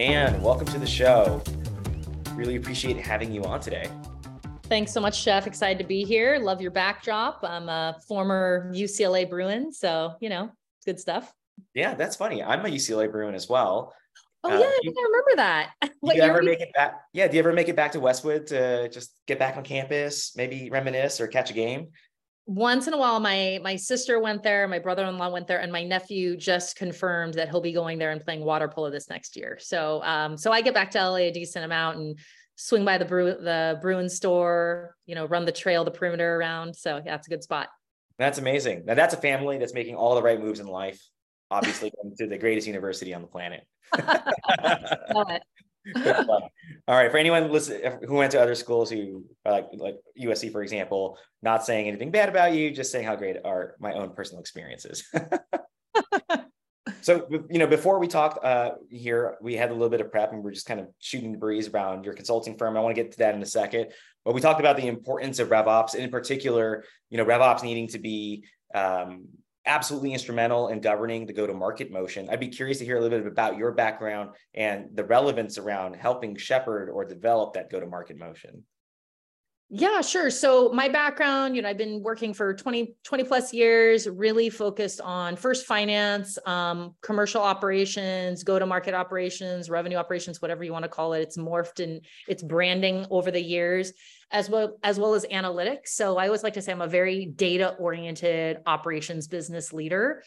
Anne, welcome to the show. Really appreciate having you on today. Thanks so much, Jeff. Excited to be here. Love your backdrop. I'm a former UCLA Bruin, so you know, good stuff. Yeah, that's funny. I'm a UCLA Bruin as well. Oh uh, yeah, I, I remember that. do you ever make it back? Yeah, do you ever make it back to Westwood to just get back on campus, maybe reminisce or catch a game? Once in a while my my sister went there my brother-in-law went there and my nephew just confirmed that he'll be going there and playing water polo this next year. So um so i get back to la a decent amount and swing by the brew the bruin store you know run the trail the perimeter around. So yeah it's a good spot. That's amazing. Now that's a family that's making all the right moves in life obviously going to the greatest university on the planet. All right. For anyone listen, who went to other schools who like like USC, for example, not saying anything bad about you, just saying how great are my own personal experiences. so you know, before we talked uh, here, we had a little bit of prep, and we are just kind of shooting the breeze around your consulting firm. I want to get to that in a second, but we talked about the importance of RevOps, and in particular, you know, RevOps needing to be um, absolutely instrumental in governing the go-to-market motion. I'd be curious to hear a little bit about your background and the relevance around helping shepherd or develop that go-to-market motion. Yeah, sure. So my background, you know, I've been working for 20, 20 plus years, really focused on first finance, um, commercial operations, go-to-market operations, revenue operations, whatever you want to call it. It's morphed in its branding over the years, as well as well as analytics. So I always like to say I'm a very data-oriented operations business leader.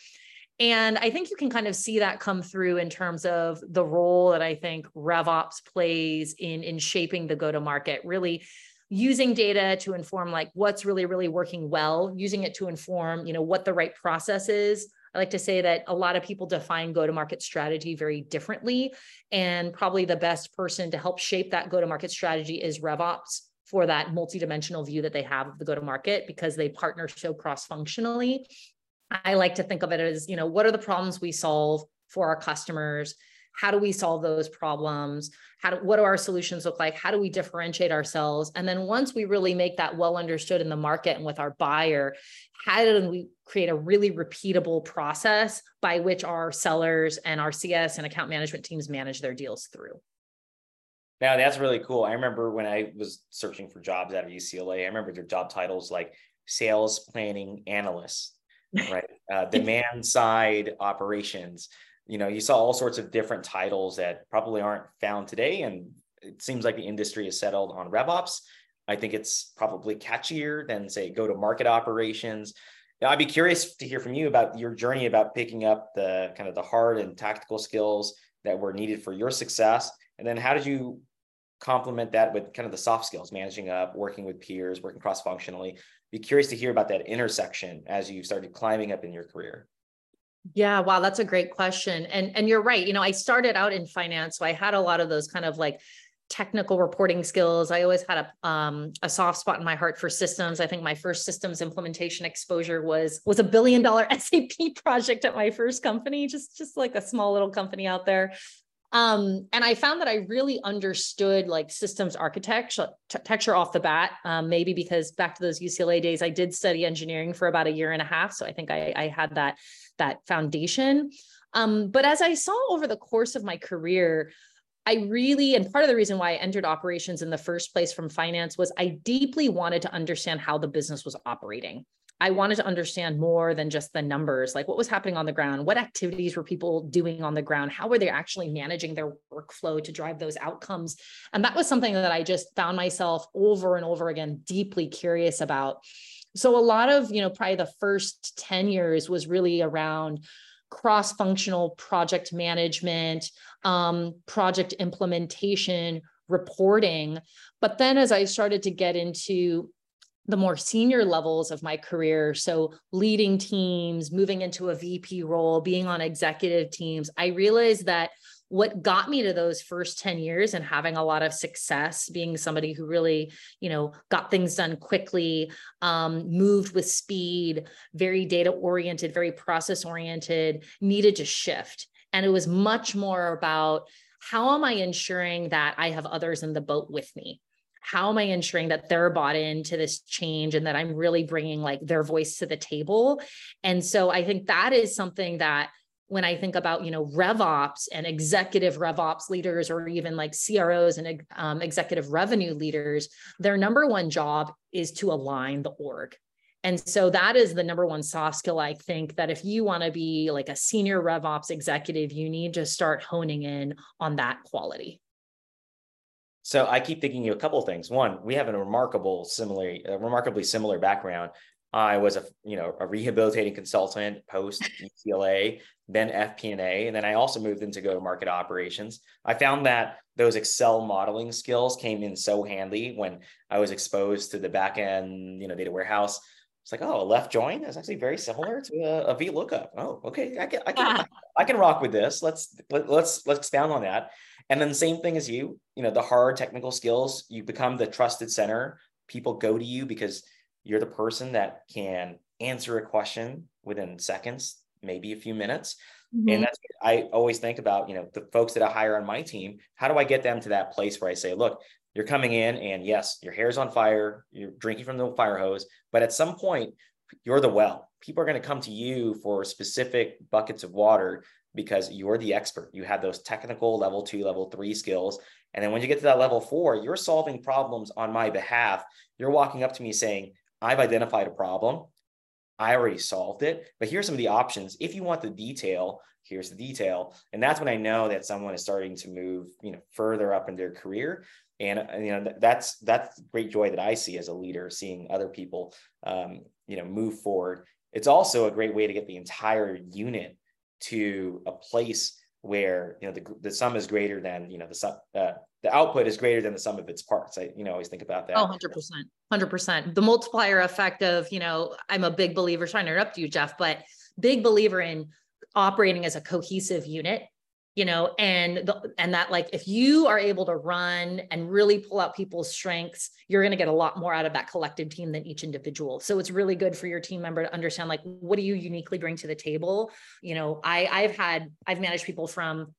And I think you can kind of see that come through in terms of the role that I think RevOps plays in, in shaping the go-to-market, really using data to inform like what's really really working well using it to inform you know what the right process is. I like to say that a lot of people define go to market strategy very differently and probably the best person to help shape that go to market strategy is revops for that multidimensional view that they have of the go to market because they partner so cross functionally i like to think of it as you know what are the problems we solve for our customers how do we solve those problems? How do, what do our solutions look like? How do we differentiate ourselves? And then once we really make that well understood in the market and with our buyer how do we create a really repeatable process by which our sellers and our cs and account management teams manage their deals through? Now that's really cool. I remember when i was searching for jobs out of ucla i remember their job titles like sales planning analyst right? Uh, demand side operations you know, you saw all sorts of different titles that probably aren't found today. And it seems like the industry is settled on RevOps. I think it's probably catchier than say go to market operations. Now, I'd be curious to hear from you about your journey about picking up the kind of the hard and tactical skills that were needed for your success. And then how did you complement that with kind of the soft skills, managing up, working with peers, working cross functionally? Be curious to hear about that intersection as you started climbing up in your career. Yeah, wow, that's a great question. And and you're right. You know, I started out in finance, so I had a lot of those kind of like technical reporting skills. I always had a um, a soft spot in my heart for systems. I think my first systems implementation exposure was was a billion dollar SAP project at my first company, just just like a small little company out there. Um, and I found that I really understood like systems architecture, architecture off the bat. Um, maybe because back to those UCLA days, I did study engineering for about a year and a half, so I think I, I had that that foundation. Um, but as I saw over the course of my career, I really, and part of the reason why I entered operations in the first place from finance was I deeply wanted to understand how the business was operating. I wanted to understand more than just the numbers, like what was happening on the ground, what activities were people doing on the ground, how were they actually managing their workflow to drive those outcomes. And that was something that I just found myself over and over again deeply curious about. So a lot of, you know, probably the first 10 years was really around cross-functional project management, um, project implementation, reporting. But then as I started to get into the more senior levels of my career, so leading teams, moving into a VP role, being on executive teams, I realized that what got me to those first 10 years and having a lot of success being somebody who really you know got things done quickly um, moved with speed very data oriented very process oriented needed to shift. And it was much more about how am i ensuring that i have others in the boat with me how am i ensuring that they're bought into this change and that i'm really bringing like their voice to the table and so i think that is something that when I think about, you know, RevOps and executive RevOps leaders, or even like CROs and um, executive revenue leaders, their number one job is to align the org. And so that is the number one soft skill I think that if you want to be like a senior RevOps executive, you need to start honing in on that quality. So I keep thinking of a couple of things. One, we have a remarkable similar, a remarkably similar background. I was a you know a rehabilitating consultant post UCLA, then FP&A, and then I also moved into go to market operations. I found that those Excel modeling skills came in so handy when I was exposed to the back end, you know, data warehouse. It's like, oh, a left join is actually very similar to a, a VLOOKUP. Oh, okay, I can I can I, I can rock with this. Let's let, let's let's expound on that. And then the same thing as you, you know, the hard technical skills, you become the trusted center. People go to you because you're the person that can answer a question within seconds, maybe a few minutes. Mm-hmm. And that's what I always think about, you know, the folks that I hire on my team, how do I get them to that place where I say, look, you're coming in and yes, your hair's on fire, you're drinking from the fire hose, but at some point you're the well. People are going to come to you for specific buckets of water because you're the expert. You have those technical level two, level three skills. And then when you get to that level four, you're solving problems on my behalf. You're walking up to me saying, I've identified a problem. I already solved it, but here's some of the options. If you want the detail, here's the detail. And that's when I know that someone is starting to move, you know, further up in their career. And, uh, you know, that's, that's great joy that I see as a leader, seeing other people, um, you know, move forward. It's also a great way to get the entire unit to a place where you know the, the sum is greater than you know the sum uh, the output is greater than the sum of its parts. I you know always think about that. Oh 100% 100% the multiplier effect of you know i'm a big believer trying to interrupt you jeff but big believer in operating as a cohesive unit you know and the, and that like if you are able to run and really pull out people's strengths you're going to get a lot more out of that collective team than each individual. So it's really good for your team member to understand like what do you uniquely bring to the table? You know i i've had i've managed people from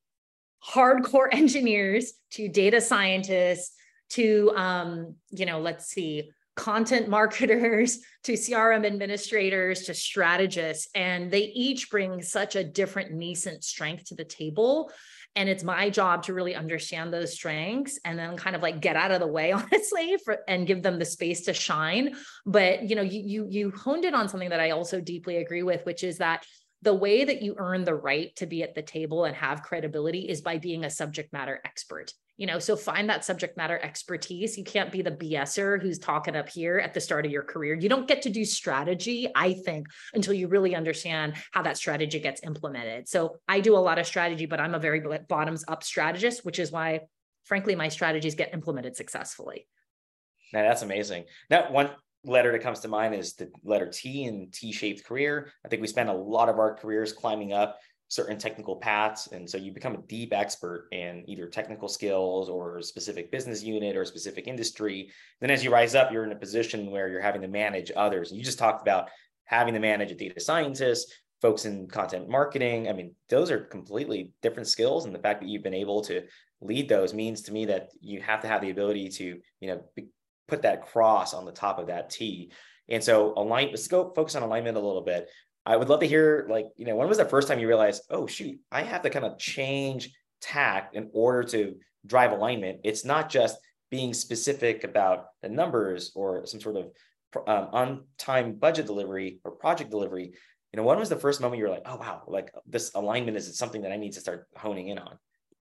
hardcore engineers to data scientists to um you know let's see content marketers to CRM administrators to strategists. And they each bring such a different nascent strength to the table. And it's my job to really understand those strengths and then kind of like get out of the way, honestly, for, and give them the space to shine. But you know, you you you honed in on something that I also deeply agree with, which is that the way that you earn the right to be at the table and have credibility is by being a subject matter expert you know so find that subject matter expertise. You can't be the bser who's talking up here at the start of your career. You don't get to do strategy i think until you really understand how that strategy gets implemented. So i do a lot of strategy but i'm a very bottoms up strategist which is why frankly my strategies get implemented successfully. Now that's amazing. That one letter that comes to mind is the letter t in t-shaped career. I think we spend a lot of our careers climbing up certain technical paths. And so you become a deep expert in either technical skills or specific business unit or specific industry. Then as you rise up, you're in a position where you're having to manage others. You just talked about having to manage a data scientist, folks in content marketing. I mean, those are completely different skills. And the fact that you've been able to lead those means to me that you have to have the ability to, you know, put that cross on the top of that T. And so align, let's go focus on alignment a little bit. I would love to hear, like, you know, when was the first time you realized, oh, shoot, I have to kind of change tack in order to drive alignment? It's not just being specific about the numbers or some sort of um, on time budget delivery or project delivery. You know, when was the first moment you were like, oh, wow, like this alignment is something that I need to start honing in on?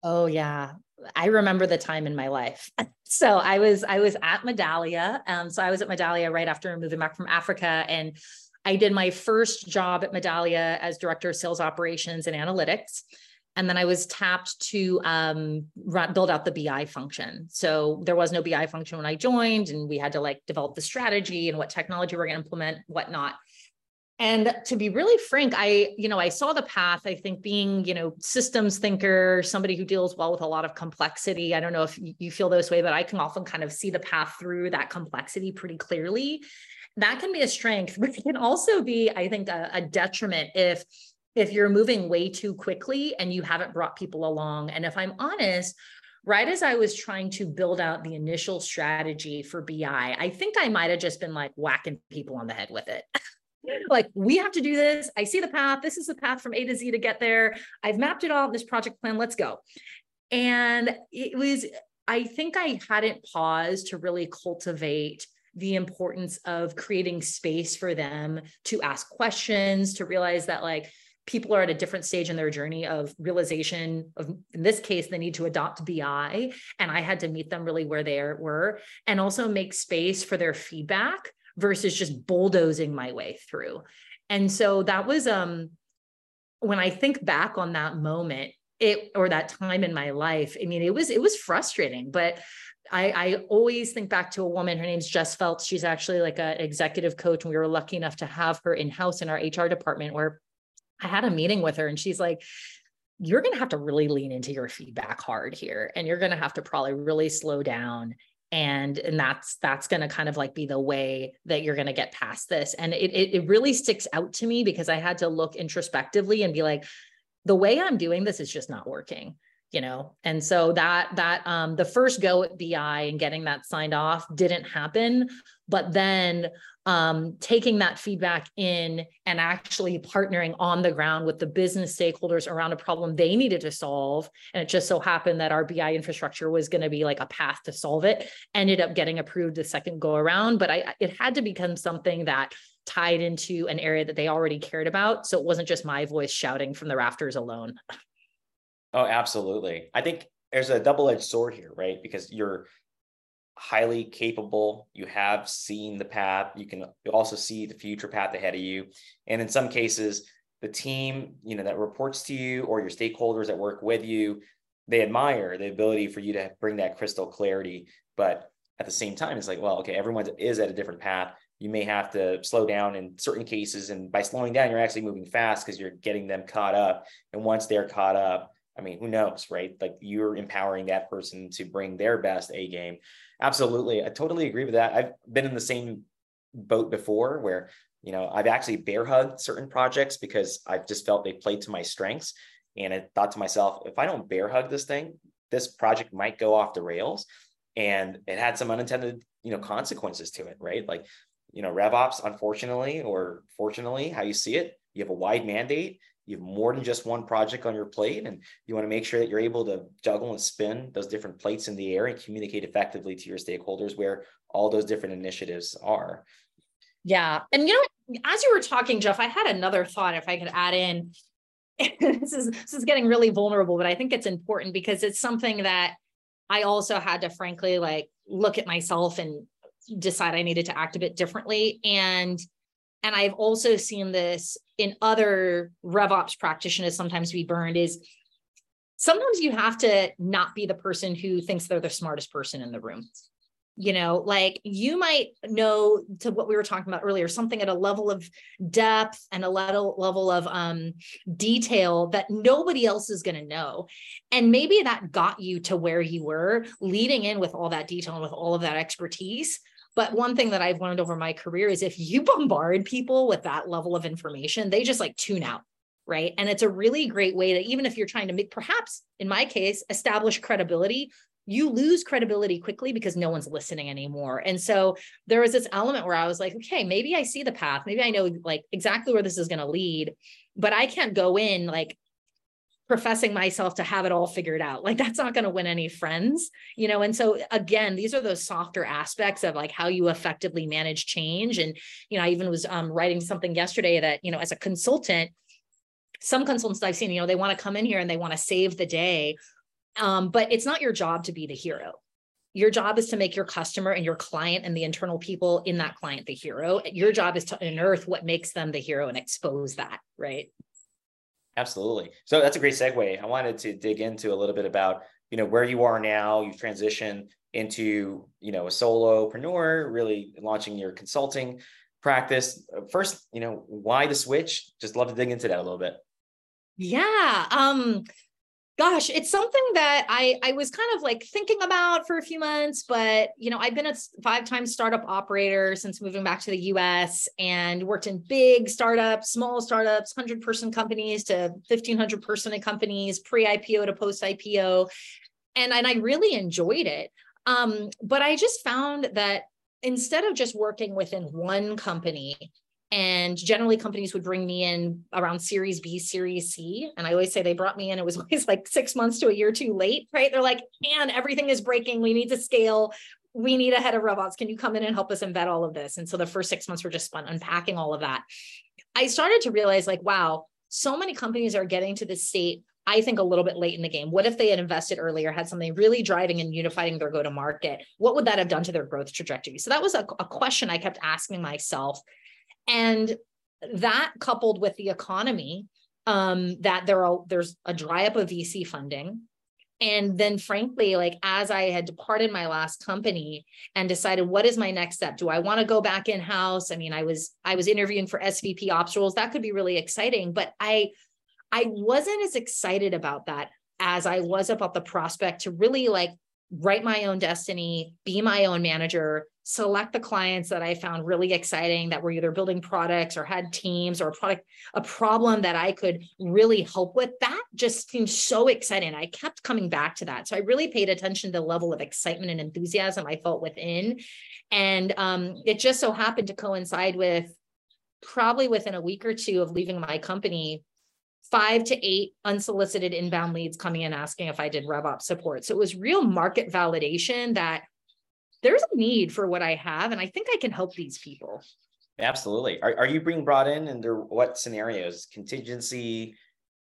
Oh yeah. I remember the time in my life. So I was I was at Medallia. Um, so I was at Medallia right after moving back from Africa, and I did my first job at Medallia as director of sales operations and analytics. And then I was tapped to um, run, build out the BI function. So there was no BI function when I joined, and we had to like develop the strategy and what technology we're going to implement, whatnot. And to be really frank, I, you know, I saw the path. I think being, you know, systems thinker, somebody who deals well with a lot of complexity. I don't know if you feel this way, but I can often kind of see the path through that complexity pretty clearly that can be a strength, but it can also be, I think, a, a detriment if if you're moving way too quickly and you haven't brought people along. And if I'm honest, right as I was trying to build out the initial strategy for BI, I think I might have just been like whacking people on the head with it. like we have to do this. I see the path. This is the path from A to Z to get there. I've mapped it all. This project plan. Let's go. And it was, I think I hadn't paused to really cultivate the importance of creating space for them to ask questions, to realize that like people are at a different stage in their journey of realization of in this case they need to adopt bi and i had to meet them really where they were and also make space for their feedback versus just bulldozing my way through. And so that was um when i think back on that moment it or that time in my life i mean it was it was frustrating but I, I always think back to a woman. Her name's Jess Phelps. She's actually like an executive coach, and we were lucky enough to have her in house in our HR department. Where I had a meeting with her and she's like, you're going to have to really lean into your feedback hard here and you're going to have to probably really slow down and and that's that's going to kind of like be the way that you're going to get past this and it, it it really sticks out to me because i had to look introspectively and be like the way i'm doing this is just not working you know? And so that that um the first go at bi and getting that signed off didn't happen. But then um taking that feedback in and actually partnering on the ground with the business stakeholders around a problem they needed to solve. And it just so happened that our bi infrastructure was going to be like a path to solve it. Ended up getting approved the second go around. But i it had to become something that tied into an area that they already cared about so it wasn't just my voice shouting from the rafters alone Oh, absolutely. I think there's a double-edged sword here, right? Because you're highly capable, you have seen the path, you can also see the future path ahead of you. And in some cases, the team, you know, that reports to you or your stakeholders that work with you, they admire the ability for you to bring that crystal clarity. But at the same time, it's like, well, okay, everyone is at a different path. You may have to slow down in certain cases. And by slowing down, you're actually moving fast because you're getting them caught up. And once they're caught up, I mean, who knows, right? Like you're empowering that person to bring their best A game. Absolutely. I totally agree with that. I've been in the same boat before where, you know, I've actually bear hugged certain projects because I've just felt they played to my strengths. And I thought to myself, if I don't bear hug this thing, this project might go off the rails. And it had some unintended, you know, consequences to it, right? Like, you know, RevOps, unfortunately, or fortunately, how you see it, you have a wide mandate you have more than just one project on your plate and you want to make sure that you're able to juggle and spin those different plates in the air and communicate effectively to your stakeholders where all those different initiatives are. Yeah and you know as you were talking jeff i had another thought if i could add in. This is this is getting really vulnerable but i think it's important because it's something that i also had to frankly like look at myself and decide i needed to act a bit differently and and I've also seen this in other RevOps practitioners sometimes be burned is sometimes you have to not be the person who thinks they're the smartest person in the room. You know, like you might know to what we were talking about earlier, something at a level of depth and a level level of um, detail that nobody else is going to know. And maybe that got you to where you were, leading in with all that detail and with all of that expertise. But one thing that I've learned over my career is if you bombard people with that level of information, they just like tune out. Right. And it's a really great way to, even if you're trying to make, perhaps in my case, establish credibility, you lose credibility quickly because no one's listening anymore. And so there was this element where I was like, okay, maybe I see the path. Maybe I know like exactly where this is going to lead, but I can't go in like professing myself to have it all figured out. Like that's not going to win any friends, you know? And so again, these are those softer aspects of like how you effectively manage change. And, you know, I even was um, writing something yesterday that, you know, as a consultant, some consultants I've seen, you know, they want to come in here and they want to save the day. Um, but it's not your job to be the hero. Your job is to make your customer and your client and the internal people in that client the hero. Your job is to unearth what makes them the hero and expose that, right? Absolutely. So that's a great segue. I wanted to dig into a little bit about, you know, where you are now. You've transitioned into, you know, a solopreneur, really launching your consulting practice. First, you know, why the switch? Just love to dig into that a little bit. Yeah. Um, gosh, it's something that I I was kind of like thinking about for a few months, but you know, I've been a five time startup operator since moving back to the US and worked in big startups, small startups, 100 person companies to 1500 person companies, pre IPO to post IPO. And, and I really enjoyed it. Um, but I just found that instead of just working within one company, And generally, companies would bring me in around Series B, Series C. And I always say they brought me in, it was always like six months to a year too late, right? They're like, and everything is breaking. We need to scale. We need a head of RevOps. Can you come in and help us embed all of this? And so the first six months were just spent unpacking all of that. I started to realize, like, wow, so many companies are getting to this state I think a little bit late in the game. What if they had invested earlier, had something really driving and unifying their go to market? What would that have done to their growth trajectory? So that was a, a question I kept asking myself. And that coupled with the economy, um, that there are there's a dry up of VC funding. And then frankly, like as I had departed my last company and decided what is my next step? Do I want to go back in-house? I mean, I was I was interviewing for SVP ops roles. That could be really exciting, but I I wasn't as excited about that as I was about the prospect to really like write my own destiny, be my own manager, select the clients that I found really exciting that were either building products or had teams or a product, a problem that I could really help with. That just seemed so exciting. I kept coming back to that. So I really paid attention to the level of excitement and enthusiasm I felt within. And um, it just so happened to coincide with probably within a week or two of leaving my company five to eight unsolicited inbound leads coming in asking if I did RevOps support. So it was real market validation that there's a need for what I have, and I think I can help these people. Absolutely. Are, are you being brought in under what scenarios? Contingency,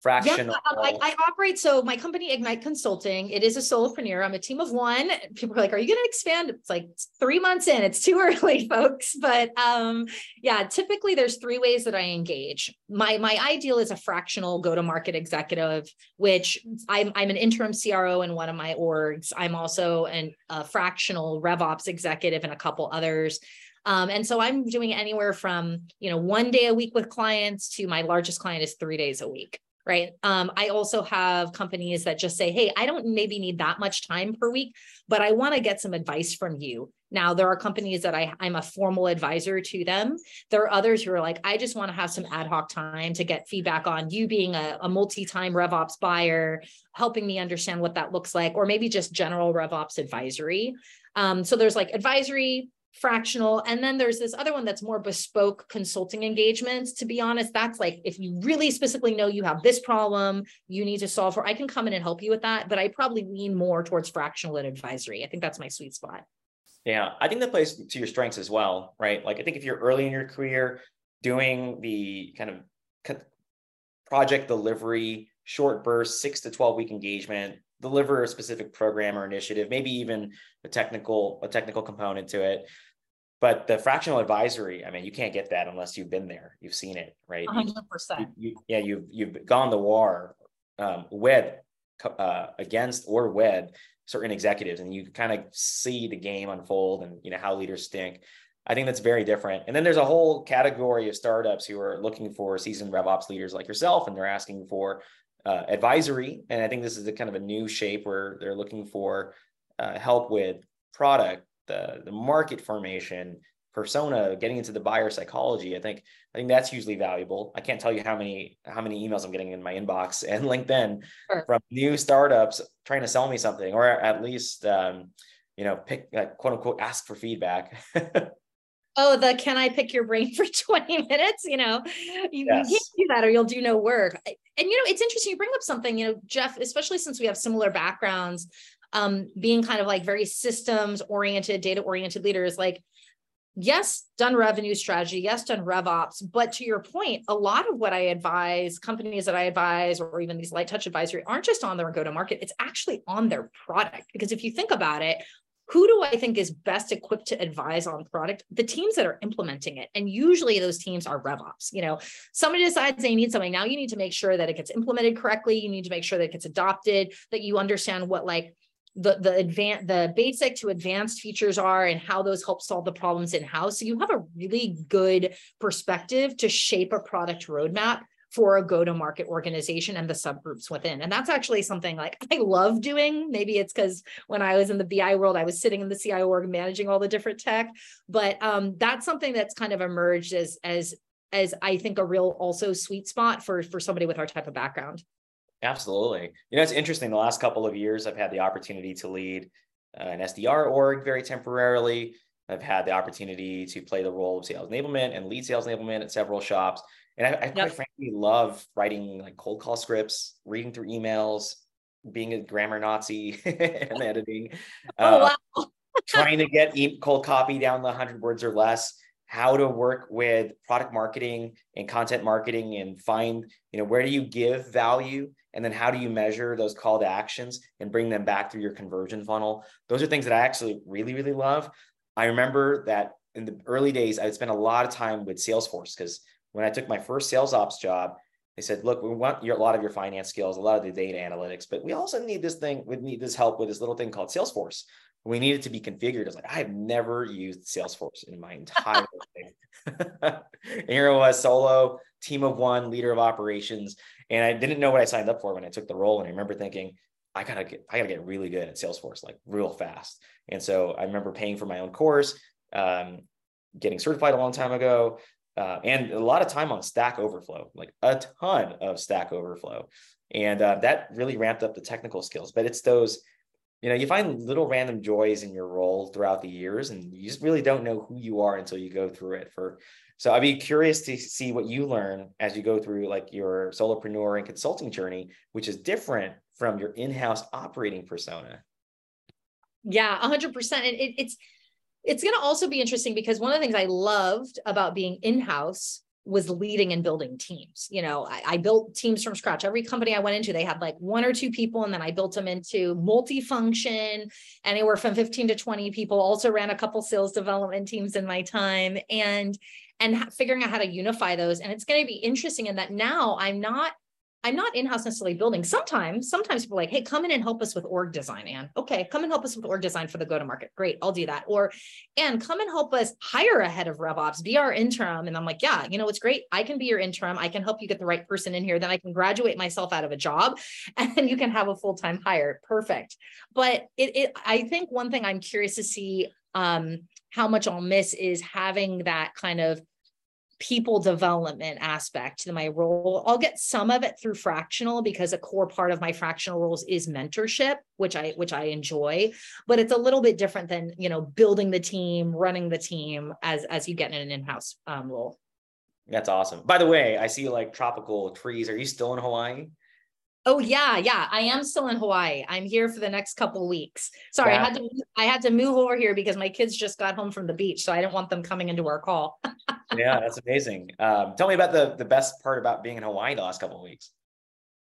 fractional. Yeah, um, I, I, operate. So my company Ignite Consulting, it is a solopreneur. I'm a team of one. People are like, "Are you going to expand?" It's like three months in. It's too early, folks. But um, yeah, typically there's three ways that I engage. My my ideal is a fractional go to market executive, which I'm I'm an interim CRO in one of my orgs. I'm also an, a fractional RevOps executive and a couple others. Um, and so I'm doing anywhere from, you know, one day a week with clients to my largest client is three days a week right? Um, I also have companies that just say, hey, I don't maybe need that much time per week, but I want to get some advice from you. Now, there are companies that I, I'm a formal advisor to them. There are others who are like, I just want to have some ad hoc time to get feedback on you being a, a multi time RevOps buyer, helping me understand what that looks like, or maybe just general RevOps advisory. Um, so there's like advisory, fractional. And then there's this other one that's more bespoke consulting engagements. To be honest, that's like if you really specifically know you have this problem you need to solve for, I can come in and help you with that. But I probably lean more towards fractional and advisory. I think that's my sweet spot. Yeah, I think that plays to your strengths as well, right? Like I think if you're early in your career doing the kind of project delivery, short burst, six to 12 week engagement, deliver a specific program or initiative, maybe even a technical, a technical component to it. But the fractional advisory, I mean, you can't get that unless you've been there, you've seen it, right? 100%. You, you, yeah, you've you've gone the war um, with uh, against or with certain executives, and you kind of see the game unfold and you know how leaders stink. I think that's very different. And then there's a whole category of startups who are looking for seasoned RevOps leaders like yourself, and they're asking for uh, advisory. And I think this is a kind of a new shape where they're looking for uh, help with product the the market formation persona getting into the buyer psychology i think i think that's hugely valuable i can't tell you how many how many emails i'm getting in my inbox and linkedin sure. from new startups trying to sell me something or at least um, you know pick uh, quote unquote ask for feedback oh the can i pick your brain for 20 minutes you know you, yes. you, can't do that or you'll do no work and you know it's interesting you bring up something you know jeff especially since we have similar backgrounds um, being kind of like very systems oriented, data oriented leaders, like, yes, done revenue strategy, yes, done RevOps. But to your point, a lot of what I advise, companies that I advise, or even these light touch advisory, aren't just on their go to market, it's actually on their product. Because if you think about it, who do I think is best equipped to advise on product? The teams that are implementing it. And usually those teams are RevOps. You know, somebody decides they need something. Now you need to make sure that it gets implemented correctly. You need to make sure that it gets adopted, that you understand what like the the advanced the basic to advanced features are and how those help solve the problems in house so you have a really good perspective to shape a product roadmap for a go to market organization and the subgroups within and that's actually something like i love doing maybe it's because when i was in the bi world i was sitting in the cio org managing all the different tech but um, that's something that's kind of emerged as as as i think a real also sweet spot for for somebody with our type of background Absolutely. You know, it's interesting. The last couple of years, I've had the opportunity to lead uh, an SDR org very temporarily. I've had the opportunity to play the role of sales enablement and lead sales enablement at several shops. And I, I yep. quite frankly love writing like cold call scripts, reading through emails, being a grammar Nazi and editing. Oh, uh, wow. trying to get cold copy down the 100 words or less how to work with product marketing and content marketing and find you know where do you give value and then how do you measure those call to actions and bring them back through your conversion funnel those are things that i actually really really love i remember that in the early days i spent a lot of time with salesforce because when i took my first sales ops job they said look we want your, a lot of your finance skills a lot of the data analytics but we also need this thing we need this help with this little thing called salesforce we need it to be configured. I was like, I have never used Salesforce in my entire life. here I was solo, team of one, leader of operations. And I didn't know what I signed up for when I took the role. And I remember thinking, I gotta get, I gotta get really good at Salesforce, like real fast. And so I remember paying for my own course, um, getting certified a long time ago, uh, and a lot of time on Stack Overflow, like a ton of Stack Overflow. And uh, that really ramped up the technical skills. But it's those you know you find little random joys in your role throughout the years and you just really don't know who you are until you go through it for so i'd be curious to see what you learn as you go through like your solopreneur and consulting journey which is different from your in-house operating persona yeah 100% and it, it's it's going to also be interesting because one of the things i loved about being in-house was leading and building teams. You know, I, I, built teams from scratch. Every company I went into, they had like one or two people, and then I built them into multifunction, anywhere from 15 to 20 people. Also ran a couple sales development teams in my time and and figuring out how to unify those. And it's going to be interesting in that now I'm not I'm not in-house necessarily building. Sometimes, sometimes people are like, hey, come in and help us with org design, Anne. Okay, come and help us with org design for the go-to-market. Great, I'll do that. Or and come and help us hire a head of RevOps, be our interim. And I'm like, yeah, you know, it's great. I can be your interim. I can help you get the right person in here. Then I can graduate myself out of a job and you can have a full-time hire. Perfect. But it, it I think one thing I'm curious to see um, how much I'll miss is having that kind of people development aspect to my role. I'll get some of it through fractional because a core part of my fractional roles is mentorship, which I which I enjoy, but it's a little bit different than, you know, building the team, running the team as as you get in an in-house um, role. That's awesome. By the way, I see like tropical trees. Are you still in Hawaii? Oh yeah, yeah. I am still in Hawaii. I'm here for the next couple weeks. Sorry, yeah. I had to I had to move over here because my kids just got home from the beach, so I didn't want them coming into our call. yeah, that's amazing. Um, tell me about the the best part about being in Hawaii the last couple of weeks.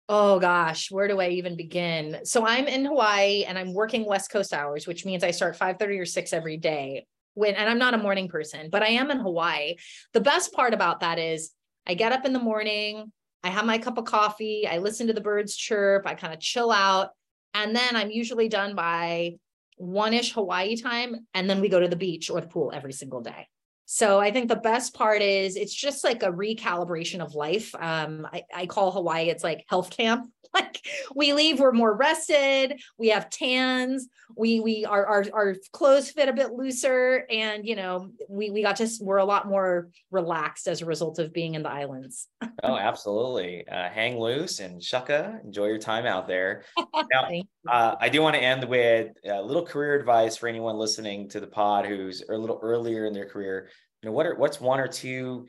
Oh gosh, where do I even begin? So I'm in Hawaii and I'm working West Coast hours, which means I start 5:30 or 6 every day. When and I'm not a morning person, but I am in Hawaii. The best part about that is I get up in the morning, I have my cup of coffee, I listen to the birds chirp, I kind of chill out. And then I'm usually done by one ish Hawaii time. And then we go to the beach or the pool every single day. So I think the best part is it's just like a recalibration of life. Um, I, I call Hawaii, it's like health camp. Like we leave, we're more rested, we have tans, we we our, our our clothes fit a bit looser, and you know, we we got just we're a lot more relaxed as a result of being in the islands. oh, absolutely. Uh, hang loose and shaka, enjoy your time out there. Now, uh, I do want to end with a little career advice for anyone listening to the pod who's a little earlier in their career you know what are what's one or two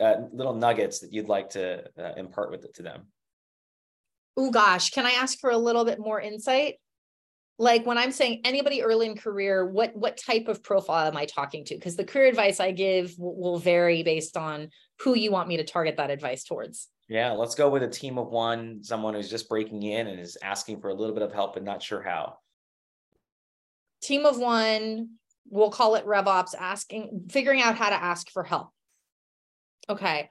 uh, little nuggets that you'd like to uh, impart with it to them oh gosh can i ask for a little bit more insight like when i'm saying anybody early in career what what type of profile am i talking to because the career advice i give will, will vary based on who you want me to target that advice towards yeah let's go with a team of one someone who's just breaking in and is asking for a little bit of help and not sure how team of one we'll call it RevOps, asking, figuring out how to ask for help. Okay.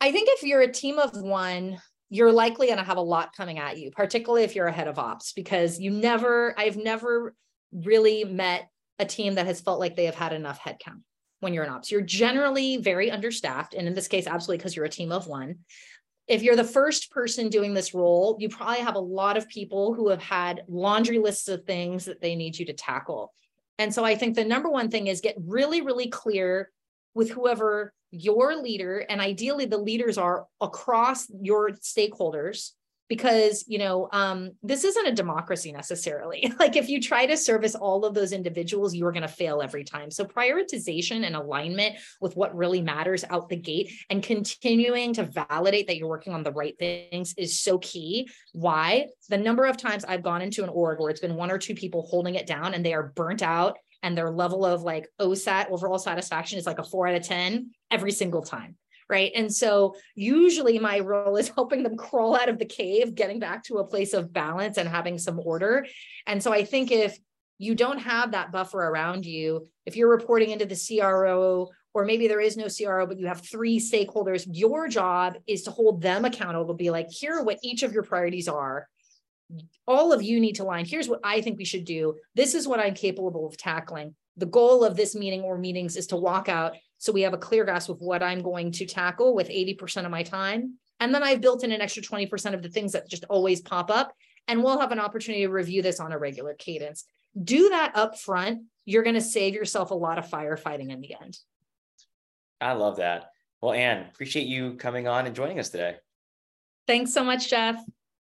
I think if you're a team of one, you're likely going to have a lot coming at you, particularly if you're a head of ops, because you never, I've never really met a team that has felt like they have had enough headcount when you're in ops. You're generally very understaffed. And in this case, absolutely because you're a team of one. If you're the first person doing this role, you probably have a lot of people who have had laundry lists of things that they need you to tackle. And so I think the number one thing is get really, really clear with whoever your leader and ideally the leaders are across your stakeholders because you know um, this isn't a democracy necessarily. Like if you try to service all of those individuals you're going to fail every time. So prioritization and alignment with what really matters out the gate and continuing to validate that you're working on the right things is so key. Why? The number of times i've gone into an org where it's been one or two people holding it down and they are burnt out and their level of like OSAT overall satisfaction is like a four out of 10 every single time right? And so usually my role is helping them crawl out of the cave, getting back to a place of balance and having some order. And so I think if you don't have that buffer around you, if you're reporting into the CRO or maybe there is no CRO, but you have three stakeholders, your job is to hold them accountable, be like, here are what each of your priorities are. All of you need to line. Here's what I think we should do. This is what I'm capable of tackling. The goal of this meeting or meetings is to walk out so we have a clear grasp of what I'm going to tackle with 80% of my time. And then I've built in an extra 20% of the things that just always pop up. And we'll have an opportunity to review this on a regular cadence. Do that up front. You're going to save yourself a lot of firefighting in the end. I love that. Well, Anne, appreciate you coming on and joining us today. Thanks so much, Jeff.